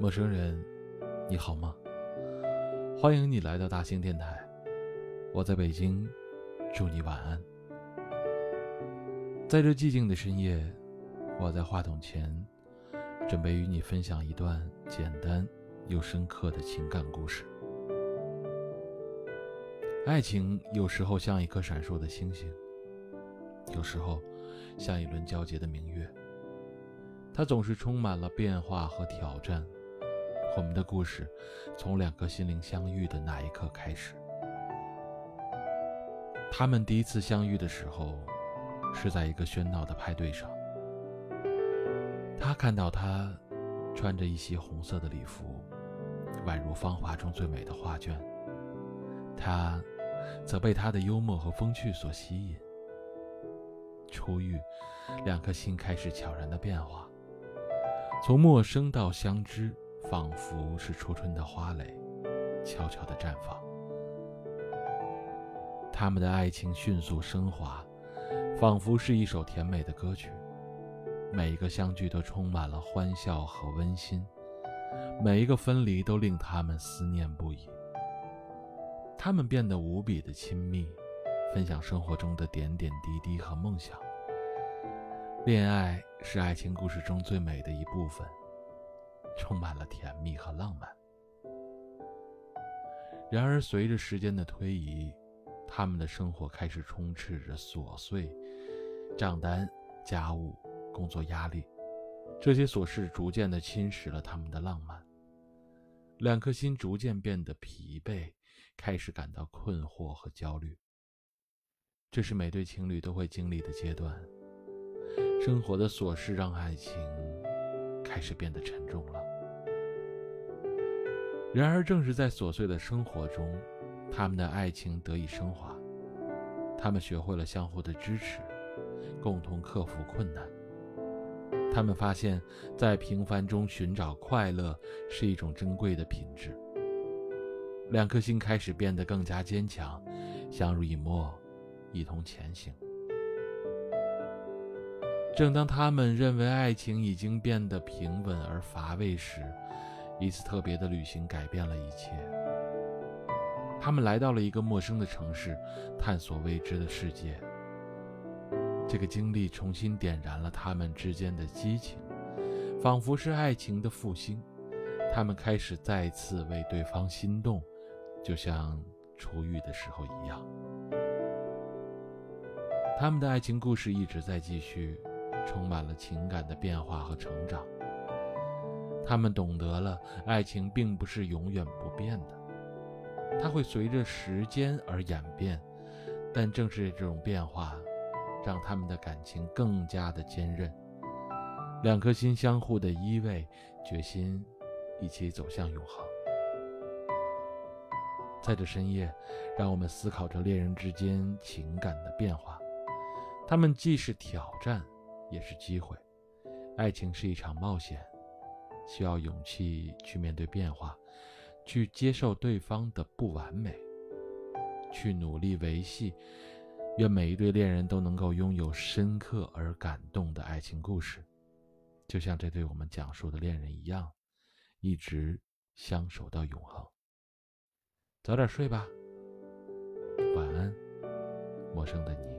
陌生人，你好吗？欢迎你来到大兴电台，我在北京，祝你晚安。在这寂静的深夜，我在话筒前，准备与你分享一段简单又深刻的情感故事。爱情有时候像一颗闪烁的星星，有时候像一轮皎洁的明月，它总是充满了变化和挑战。我们的故事从两颗心灵相遇的那一刻开始。他们第一次相遇的时候，是在一个喧闹的派对上。他看到她穿着一袭红色的礼服，宛如芳华中最美的画卷。他则被她的幽默和风趣所吸引。初遇，两颗心开始悄然的变化，从陌生到相知。仿佛是初春的花蕾，悄悄地绽放。他们的爱情迅速升华，仿佛是一首甜美的歌曲。每一个相聚都充满了欢笑和温馨，每一个分离都令他们思念不已。他们变得无比的亲密，分享生活中的点点滴滴和梦想。恋爱是爱情故事中最美的一部分。充满了甜蜜和浪漫。然而，随着时间的推移，他们的生活开始充斥着琐碎账单、家务、工作压力，这些琐事逐渐的侵蚀了他们的浪漫。两颗心逐渐变得疲惫，开始感到困惑和焦虑。这是每对情侣都会经历的阶段。生活的琐事让爱情开始变得沉重了。然而，正是在琐碎的生活中，他们的爱情得以升华。他们学会了相互的支持，共同克服困难。他们发现，在平凡中寻找快乐是一种珍贵的品质。两颗心开始变得更加坚强，相濡以沫，一同前行。正当他们认为爱情已经变得平稳而乏味时，一次特别的旅行改变了一切。他们来到了一个陌生的城市，探索未知的世界。这个经历重新点燃了他们之间的激情，仿佛是爱情的复兴。他们开始再次为对方心动，就像初遇的时候一样。他们的爱情故事一直在继续，充满了情感的变化和成长。他们懂得了，爱情并不是永远不变的，它会随着时间而演变。但正是这种变化，让他们的感情更加的坚韧。两颗心相互的依偎，决心一起走向永恒。在这深夜，让我们思考着恋人之间情感的变化。他们既是挑战，也是机会。爱情是一场冒险。需要勇气去面对变化，去接受对方的不完美，去努力维系。愿每一对恋人都能够拥有深刻而感动的爱情故事，就像这对我们讲述的恋人一样，一直相守到永恒。早点睡吧，晚安，陌生的你。